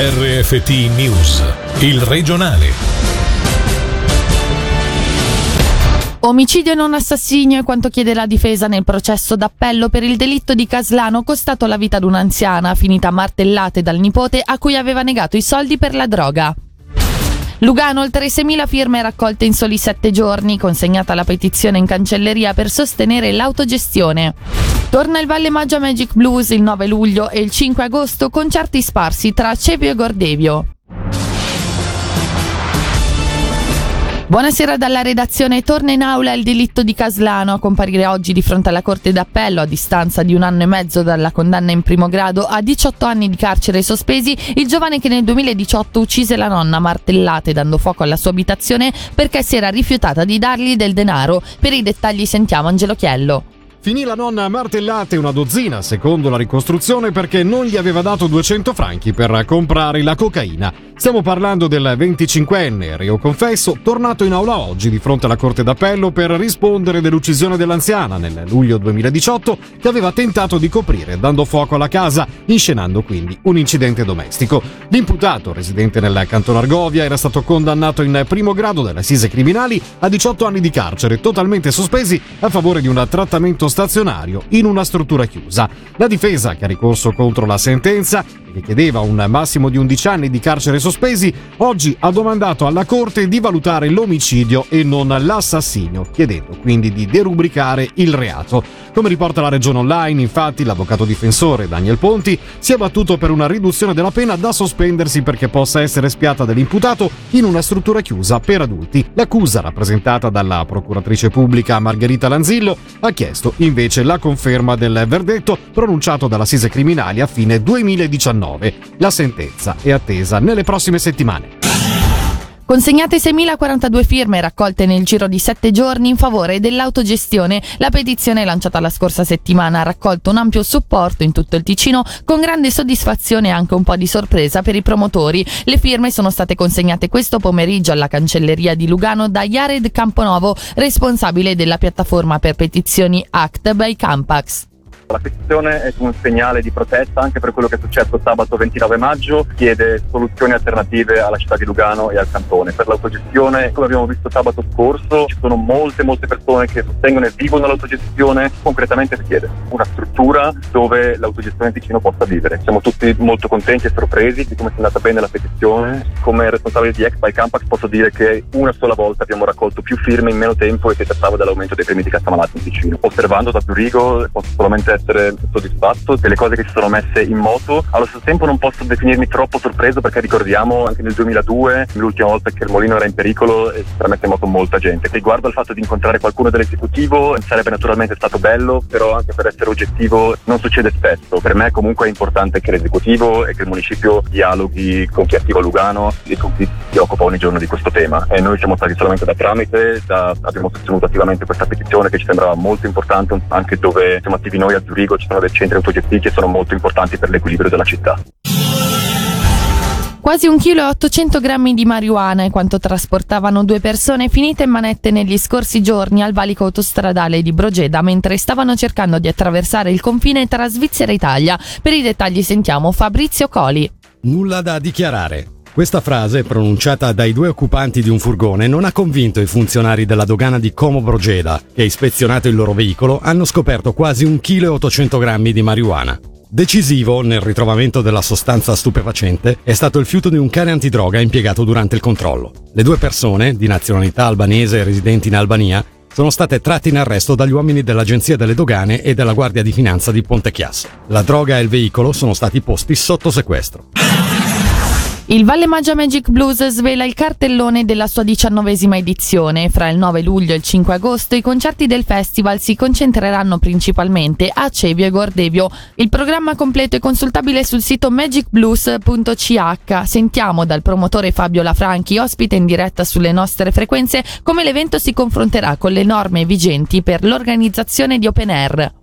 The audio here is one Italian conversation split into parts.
RFT News, il regionale. Omicidio non assassinio è quanto chiede la difesa nel processo d'appello per il delitto di Caslano costato la vita ad un'anziana, finita martellate dal nipote a cui aveva negato i soldi per la droga. Lugano, oltre 6.000 firme raccolte in soli 7 giorni, consegnata la petizione in cancelleria per sostenere l'autogestione. Torna il Valle Maggio Magic Blues il 9 luglio e il 5 agosto, concerti sparsi tra Cepio e Gordevio. Buonasera dalla redazione. Torna in aula il delitto di Caslano a comparire oggi di fronte alla Corte d'Appello a distanza di un anno e mezzo dalla condanna in primo grado a 18 anni di carcere sospesi il giovane che nel 2018 uccise la nonna martellate dando fuoco alla sua abitazione perché si era rifiutata di dargli del denaro. Per i dettagli sentiamo Angelo Chiello. Finì la nonna a martellate una dozzina, secondo la ricostruzione, perché non gli aveva dato 200 franchi per comprare la cocaina. Stiamo parlando del 25enne, reo confesso, tornato in aula oggi di fronte alla Corte d'Appello per rispondere dell'uccisione dell'anziana nel luglio 2018 che aveva tentato di coprire dando fuoco alla casa, inscenando quindi un incidente domestico. L'imputato, residente nel canton Argovia, era stato condannato in primo grado dalle assise criminali a 18 anni di carcere, totalmente sospesi a favore di un trattamento stazionario in una struttura chiusa. La difesa, che ha ricorso contro la sentenza, che chiedeva un massimo di 11 anni di carcere sospesi, oggi ha domandato alla Corte di valutare l'omicidio e non l'assassinio, chiedendo quindi di derubricare il reato. Come riporta la Regione Online, infatti, l'avvocato difensore Daniel Ponti si è battuto per una riduzione della pena da sospendersi perché possa essere spiata dall'imputato in una struttura chiusa per adulti. L'accusa, rappresentata dalla procuratrice pubblica Margherita Lanzillo, ha chiesto invece la conferma del verdetto pronunciato dall'assise criminali a fine 2019. La sentenza è attesa nelle prossime settimane. Consegnate 6.042 firme raccolte nel giro di sette giorni in favore dell'autogestione. La petizione lanciata la scorsa settimana ha raccolto un ampio supporto in tutto il Ticino con grande soddisfazione e anche un po' di sorpresa per i promotori. Le firme sono state consegnate questo pomeriggio alla cancelleria di Lugano da Jared Camponovo, responsabile della piattaforma per petizioni ACT by Campax. La petizione è un segnale di protesta anche per quello che è successo sabato 29 maggio, chiede soluzioni alternative alla città di Lugano e al cantone. Per l'autogestione, come abbiamo visto sabato scorso, ci sono molte molte persone che sostengono e vivono l'autogestione, concretamente si chiede una struttura dove l'autogestione Ticino possa vivere. Siamo tutti molto contenti e sorpresi di come sia andata bene la petizione. Come responsabile di Ex by Campax posso dire che una sola volta abbiamo raccolto più firme in meno tempo e si trattava dell'aumento dei premi di cassamalati in Ticino. Osservando da Zurigo posso solamente essere soddisfatto delle cose che si sono messe in moto. Allo stesso tempo non posso definirmi troppo sorpreso perché ricordiamo anche nel 2002, l'ultima volta che il Molino era in pericolo, si era messa in moto molta gente. Riguardo al fatto di incontrare qualcuno dell'esecutivo, sarebbe naturalmente stato bello, però anche per essere oggettivo non succede spesso. Per me comunque è importante che l'esecutivo e che il municipio dialoghi con chi è attivo a Lugano e con chi si occupa ogni giorno di questo tema. E noi siamo stati solamente da tramite, da, abbiamo sostenuto attivamente questa petizione che ci sembrava molto importante, anche dove siamo attivi noi a Zurigo ci sono dei centri autogestiti che sono molto importanti per l'equilibrio della città. Quasi un chilo e 800 grammi di marijuana è quanto trasportavano due persone finite in manette negli scorsi giorni al valico autostradale di Brogeda mentre stavano cercando di attraversare il confine tra Svizzera e Italia. Per i dettagli sentiamo Fabrizio Coli. Nulla da dichiarare. Questa frase, pronunciata dai due occupanti di un furgone, non ha convinto i funzionari della dogana di Como Brogeda, che ispezionato il loro veicolo hanno scoperto quasi un chilo e 800 grammi di marijuana. Decisivo nel ritrovamento della sostanza stupefacente è stato il fiuto di un cane antidroga impiegato durante il controllo. Le due persone, di nazionalità albanese e residenti in Albania, sono state tratte in arresto dagli uomini dell'Agenzia delle Dogane e della Guardia di Finanza di Ponte Chiasso. La droga e il veicolo sono stati posti sotto sequestro. Il Valle Maggia Magic Blues svela il cartellone della sua diciannovesima edizione. Fra il 9 luglio e il 5 agosto i concerti del festival si concentreranno principalmente a Cevio e Gordevio. Il programma completo è consultabile sul sito magicblues.ch. Sentiamo dal promotore Fabio Lafranchi, ospite in diretta sulle nostre frequenze, come l'evento si confronterà con le norme vigenti per l'organizzazione di Open Air.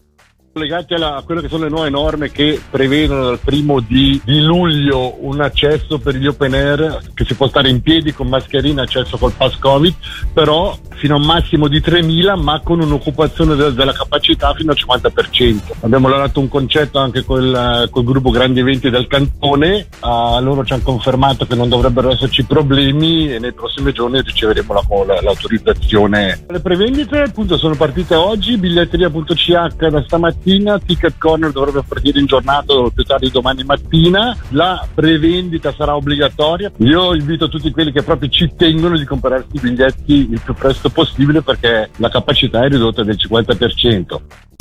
Legati alla, a quelle che sono le nuove norme che prevedono dal primo di, di, luglio un accesso per gli open air che si può stare in piedi con mascherina, accesso col pass covid, però fino a un massimo di 3.000 ma con un'occupazione de- della capacità fino al 50%. Abbiamo lavorato un concetto anche col, col gruppo Grandi Eventi del Cantone, uh, loro ci hanno confermato che non dovrebbero esserci problemi e nei prossimi giorni riceveremo la, la, l'autorizzazione. Le prevendite appunto sono partite oggi, biglietteria.ch da stamattina mattina, Ticket Corner dovrebbe partire in giornata più tardi domani mattina, la prevendita sarà obbligatoria. Io invito tutti quelli che proprio ci tengono di comprarsi i biglietti il più presto possibile perché la capacità è ridotta del 50%.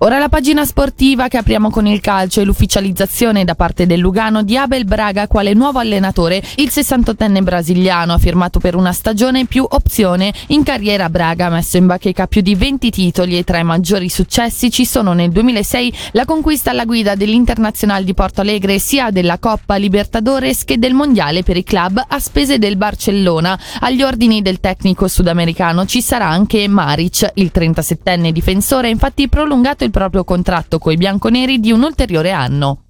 Ora la pagina sportiva che apriamo con il calcio e l'ufficializzazione da parte del Lugano di Abel Braga quale nuovo allenatore. Il 68enne brasiliano ha firmato per una stagione più opzione. In carriera Braga ha messo in bacheca più di 20 titoli e tra i maggiori successi ci sono nel 2006 la conquista alla guida dell'Internazionale di Porto Alegre sia della Coppa Libertadores che del Mondiale per i club a spese del Barcellona. Agli ordini del tecnico sudamericano ci sarà anche Maric, il 37enne difensore infatti prolungato il il proprio contratto coi bianconeri di un ulteriore anno.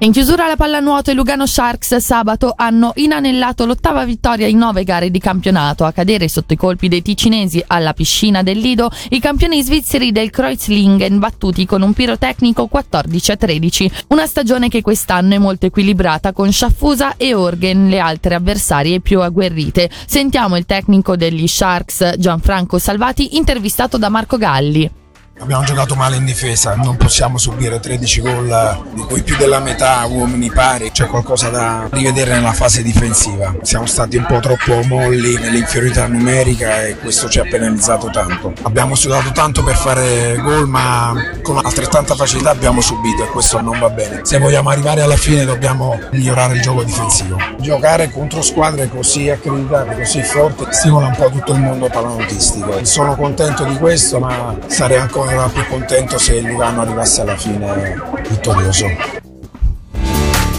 In chiusura la pallanuoto e Lugano Sharks sabato hanno inanellato l'ottava vittoria in nove gare di campionato. A cadere sotto i colpi dei ticinesi alla piscina del Lido, i campioni svizzeri del Kreuzlingen battuti con un pirotecnico 14 a 13. Una stagione che quest'anno è molto equilibrata con Sciaffusa e Orgen, le altre avversarie più agguerrite. Sentiamo il tecnico degli Sharks, Gianfranco Salvati, intervistato da Marco Galli. Abbiamo giocato male in difesa, non possiamo subire 13 gol, di cui più della metà uomini pari, c'è qualcosa da rivedere nella fase difensiva. Siamo stati un po' troppo molli nell'inferiorità numerica e questo ci ha penalizzato tanto. Abbiamo sudato tanto per fare gol ma con altrettanta facilità abbiamo subito e questo non va bene. Se vogliamo arrivare alla fine dobbiamo migliorare il gioco difensivo. Giocare contro squadre così accreditate, così forti, stimola un po' tutto il mondo palanotistico. Sono contento di questo ma sarei ancora ancora più contento se il Lugano arrivasse alla fine vittorioso.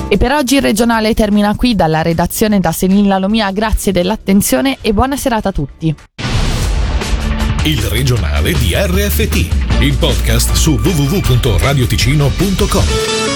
E per oggi il regionale termina qui dalla redazione da Selin Lalomia. Grazie dell'attenzione e buona serata a tutti. Il regionale di RFT, il podcast su www.radioticino.com.